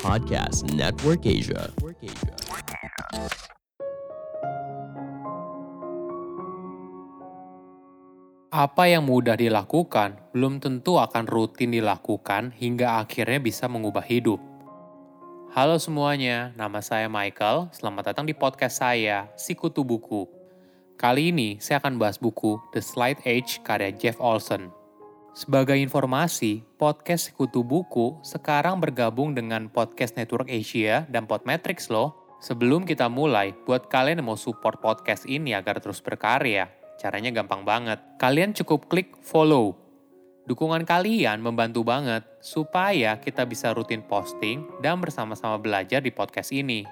Podcast Network Asia. Apa yang mudah dilakukan belum tentu akan rutin dilakukan hingga akhirnya bisa mengubah hidup. Halo semuanya, nama saya Michael. Selamat datang di podcast saya, Sikutu Buku. Kali ini saya akan bahas buku The Slight Age karya Jeff Olson. Sebagai informasi, podcast Sekutu Buku sekarang bergabung dengan Podcast Network Asia dan Podmetrics loh. Sebelum kita mulai, buat kalian yang mau support podcast ini agar terus berkarya, caranya gampang banget. Kalian cukup klik follow. Dukungan kalian membantu banget supaya kita bisa rutin posting dan bersama-sama belajar di podcast ini.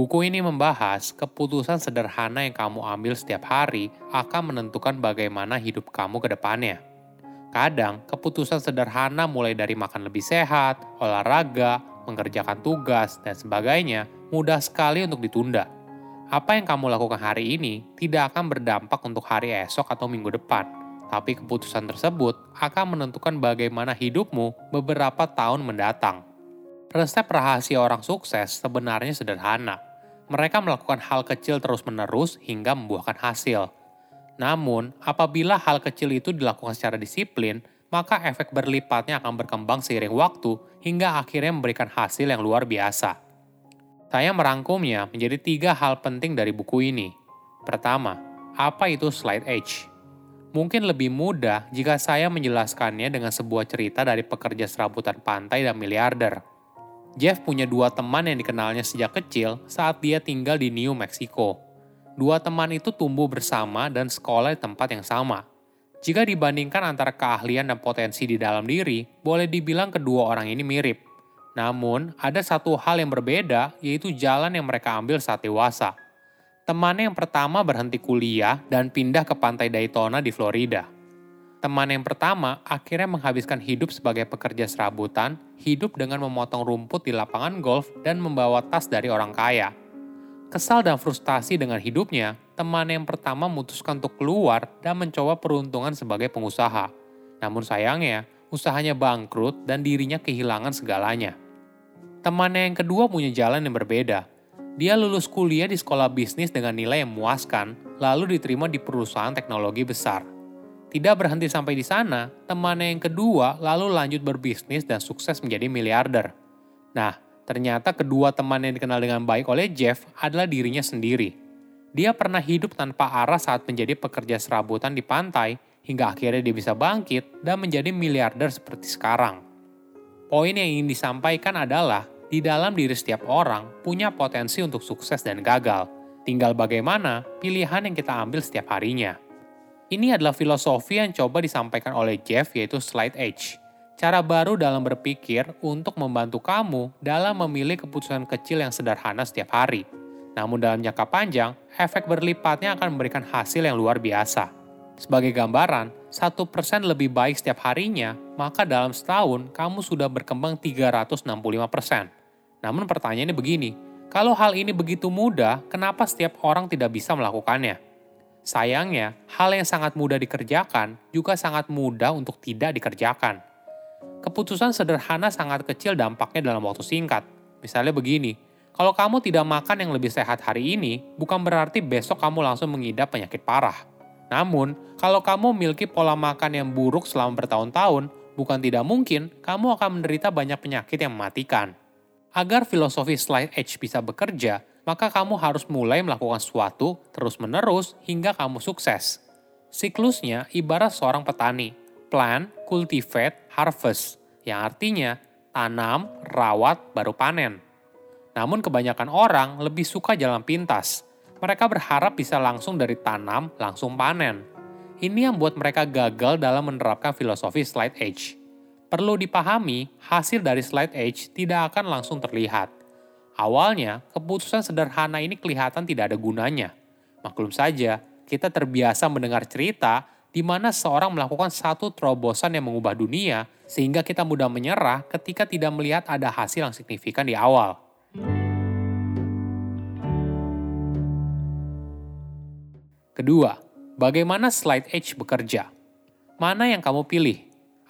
Buku ini membahas keputusan sederhana yang kamu ambil setiap hari akan menentukan bagaimana hidup kamu ke depannya. Kadang, keputusan sederhana mulai dari makan lebih sehat, olahraga, mengerjakan tugas, dan sebagainya mudah sekali untuk ditunda. Apa yang kamu lakukan hari ini tidak akan berdampak untuk hari esok atau minggu depan, tapi keputusan tersebut akan menentukan bagaimana hidupmu beberapa tahun mendatang. Resep rahasia orang sukses sebenarnya sederhana. Mereka melakukan hal kecil terus-menerus hingga membuahkan hasil. Namun, apabila hal kecil itu dilakukan secara disiplin, maka efek berlipatnya akan berkembang seiring waktu hingga akhirnya memberikan hasil yang luar biasa. Saya merangkumnya menjadi tiga hal penting dari buku ini. Pertama, apa itu slide age? Mungkin lebih mudah jika saya menjelaskannya dengan sebuah cerita dari pekerja serabutan pantai dan miliarder. Jeff punya dua teman yang dikenalnya sejak kecil saat dia tinggal di New Mexico. Dua teman itu tumbuh bersama dan sekolah di tempat yang sama. Jika dibandingkan antara keahlian dan potensi di dalam diri, boleh dibilang kedua orang ini mirip. Namun, ada satu hal yang berbeda, yaitu jalan yang mereka ambil saat dewasa. Temannya yang pertama berhenti kuliah dan pindah ke pantai Daytona di Florida Teman yang pertama akhirnya menghabiskan hidup sebagai pekerja serabutan, hidup dengan memotong rumput di lapangan golf dan membawa tas dari orang kaya. Kesal dan frustasi dengan hidupnya, teman yang pertama memutuskan untuk keluar dan mencoba peruntungan sebagai pengusaha. Namun sayangnya, usahanya bangkrut dan dirinya kehilangan segalanya. Temannya yang kedua punya jalan yang berbeda. Dia lulus kuliah di sekolah bisnis dengan nilai yang memuaskan, lalu diterima di perusahaan teknologi besar. Tidak berhenti sampai di sana, temannya yang kedua lalu lanjut berbisnis dan sukses menjadi miliarder. Nah, ternyata kedua teman yang dikenal dengan baik oleh Jeff adalah dirinya sendiri. Dia pernah hidup tanpa arah saat menjadi pekerja serabutan di pantai, hingga akhirnya dia bisa bangkit dan menjadi miliarder seperti sekarang. Poin yang ingin disampaikan adalah, di dalam diri setiap orang punya potensi untuk sukses dan gagal. Tinggal bagaimana pilihan yang kita ambil setiap harinya. Ini adalah filosofi yang coba disampaikan oleh Jeff yaitu slide edge. Cara baru dalam berpikir untuk membantu kamu dalam memilih keputusan kecil yang sederhana setiap hari. Namun dalam jangka panjang, efek berlipatnya akan memberikan hasil yang luar biasa. Sebagai gambaran, 1% lebih baik setiap harinya, maka dalam setahun kamu sudah berkembang 365%. Namun pertanyaannya begini, kalau hal ini begitu mudah, kenapa setiap orang tidak bisa melakukannya? Sayangnya, hal yang sangat mudah dikerjakan juga sangat mudah untuk tidak dikerjakan. Keputusan sederhana sangat kecil dampaknya dalam waktu singkat. Misalnya begini, kalau kamu tidak makan yang lebih sehat hari ini, bukan berarti besok kamu langsung mengidap penyakit parah. Namun, kalau kamu memiliki pola makan yang buruk selama bertahun-tahun, bukan tidak mungkin kamu akan menderita banyak penyakit yang mematikan. Agar filosofi slide edge bisa bekerja, maka kamu harus mulai melakukan sesuatu terus-menerus hingga kamu sukses. Siklusnya ibarat seorang petani, plant, cultivate, harvest, yang artinya tanam, rawat, baru panen. Namun kebanyakan orang lebih suka jalan pintas. Mereka berharap bisa langsung dari tanam, langsung panen. Ini yang membuat mereka gagal dalam menerapkan filosofi slide age. Perlu dipahami, hasil dari slide age tidak akan langsung terlihat Awalnya, keputusan sederhana ini kelihatan tidak ada gunanya. Maklum saja, kita terbiasa mendengar cerita di mana seorang melakukan satu terobosan yang mengubah dunia, sehingga kita mudah menyerah ketika tidak melihat ada hasil yang signifikan di awal. Kedua, bagaimana slide edge bekerja? Mana yang kamu pilih?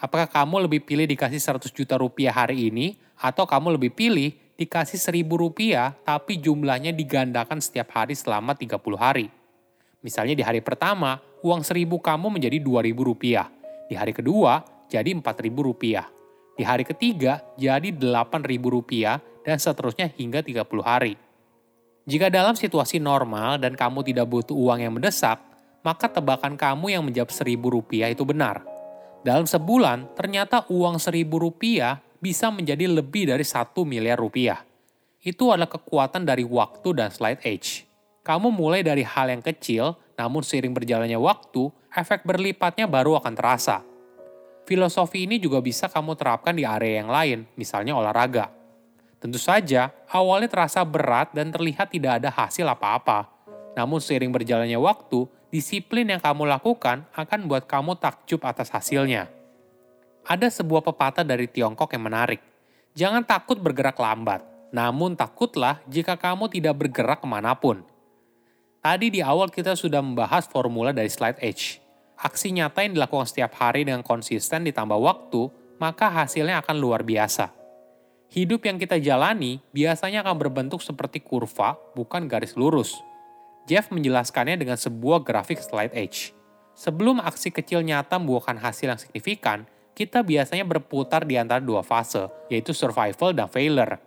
Apakah kamu lebih pilih dikasih 100 juta rupiah hari ini, atau kamu lebih pilih dikasih 1000 rupiah tapi jumlahnya digandakan setiap hari selama 30 hari? Misalnya di hari pertama, uang 1000 kamu menjadi 2000 rupiah. Di hari kedua, jadi 4000 rupiah. Di hari ketiga, jadi 8000 rupiah dan seterusnya hingga 30 hari. Jika dalam situasi normal dan kamu tidak butuh uang yang mendesak, maka tebakan kamu yang menjawab seribu rupiah itu benar. Dalam sebulan, ternyata uang seribu rupiah bisa menjadi lebih dari satu miliar rupiah. Itu adalah kekuatan dari waktu dan slide age. Kamu mulai dari hal yang kecil, namun seiring berjalannya waktu, efek berlipatnya baru akan terasa. Filosofi ini juga bisa kamu terapkan di area yang lain, misalnya olahraga. Tentu saja, awalnya terasa berat dan terlihat tidak ada hasil apa-apa. Namun seiring berjalannya waktu, disiplin yang kamu lakukan akan buat kamu takjub atas hasilnya. Ada sebuah pepatah dari Tiongkok yang menarik. Jangan takut bergerak lambat, namun takutlah jika kamu tidak bergerak ke mana pun. Tadi di awal kita sudah membahas formula dari slide H. Aksi nyata yang dilakukan setiap hari dengan konsisten ditambah waktu, maka hasilnya akan luar biasa hidup yang kita jalani biasanya akan berbentuk seperti kurva, bukan garis lurus. Jeff menjelaskannya dengan sebuah grafik slide edge. Sebelum aksi kecil nyata membuahkan hasil yang signifikan, kita biasanya berputar di antara dua fase, yaitu survival dan failure.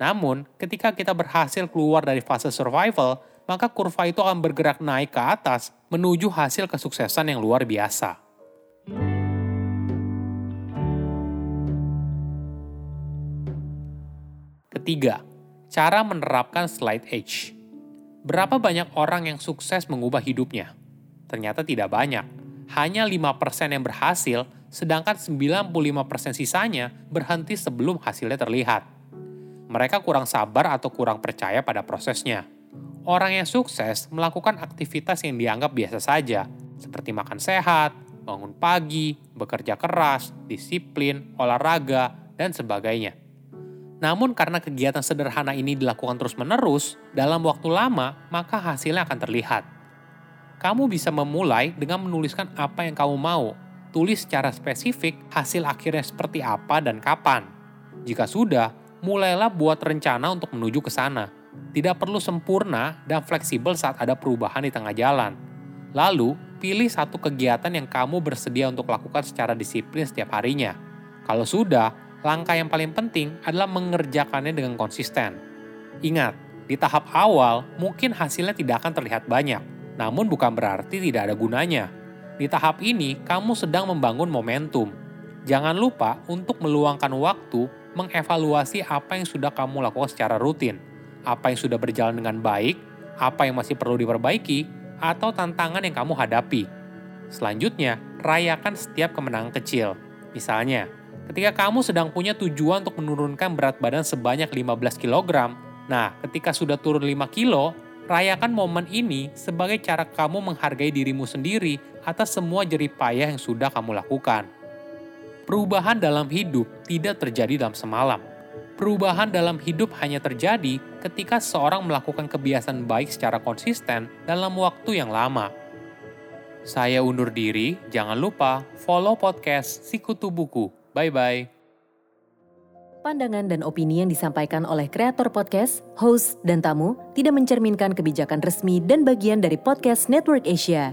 Namun, ketika kita berhasil keluar dari fase survival, maka kurva itu akan bergerak naik ke atas menuju hasil kesuksesan yang luar biasa. Ketiga, cara menerapkan slide edge. Berapa banyak orang yang sukses mengubah hidupnya? Ternyata tidak banyak. Hanya 5% yang berhasil, sedangkan 95% sisanya berhenti sebelum hasilnya terlihat. Mereka kurang sabar atau kurang percaya pada prosesnya. Orang yang sukses melakukan aktivitas yang dianggap biasa saja, seperti makan sehat, bangun pagi, bekerja keras, disiplin, olahraga, dan sebagainya. Namun karena kegiatan sederhana ini dilakukan terus-menerus, dalam waktu lama, maka hasilnya akan terlihat. Kamu bisa memulai dengan menuliskan apa yang kamu mau. Tulis secara spesifik hasil akhirnya seperti apa dan kapan. Jika sudah, mulailah buat rencana untuk menuju ke sana. Tidak perlu sempurna dan fleksibel saat ada perubahan di tengah jalan. Lalu, pilih satu kegiatan yang kamu bersedia untuk lakukan secara disiplin setiap harinya. Kalau sudah, langkah yang paling penting adalah mengerjakannya dengan konsisten. Ingat, di tahap awal mungkin hasilnya tidak akan terlihat banyak, namun bukan berarti tidak ada gunanya. Di tahap ini, kamu sedang membangun momentum. Jangan lupa untuk meluangkan waktu mengevaluasi apa yang sudah kamu lakukan secara rutin, apa yang sudah berjalan dengan baik, apa yang masih perlu diperbaiki, atau tantangan yang kamu hadapi. Selanjutnya, rayakan setiap kemenangan kecil. Misalnya, Ketika kamu sedang punya tujuan untuk menurunkan berat badan sebanyak 15 kg, nah ketika sudah turun 5 kilo, rayakan momen ini sebagai cara kamu menghargai dirimu sendiri atas semua jerih payah yang sudah kamu lakukan. Perubahan dalam hidup tidak terjadi dalam semalam. Perubahan dalam hidup hanya terjadi ketika seorang melakukan kebiasaan baik secara konsisten dalam waktu yang lama. Saya undur diri, jangan lupa follow podcast Sikutu Buku Bye-bye. Pandangan dan opini yang disampaikan oleh kreator podcast, host, dan tamu tidak mencerminkan kebijakan resmi dan bagian dari podcast Network Asia.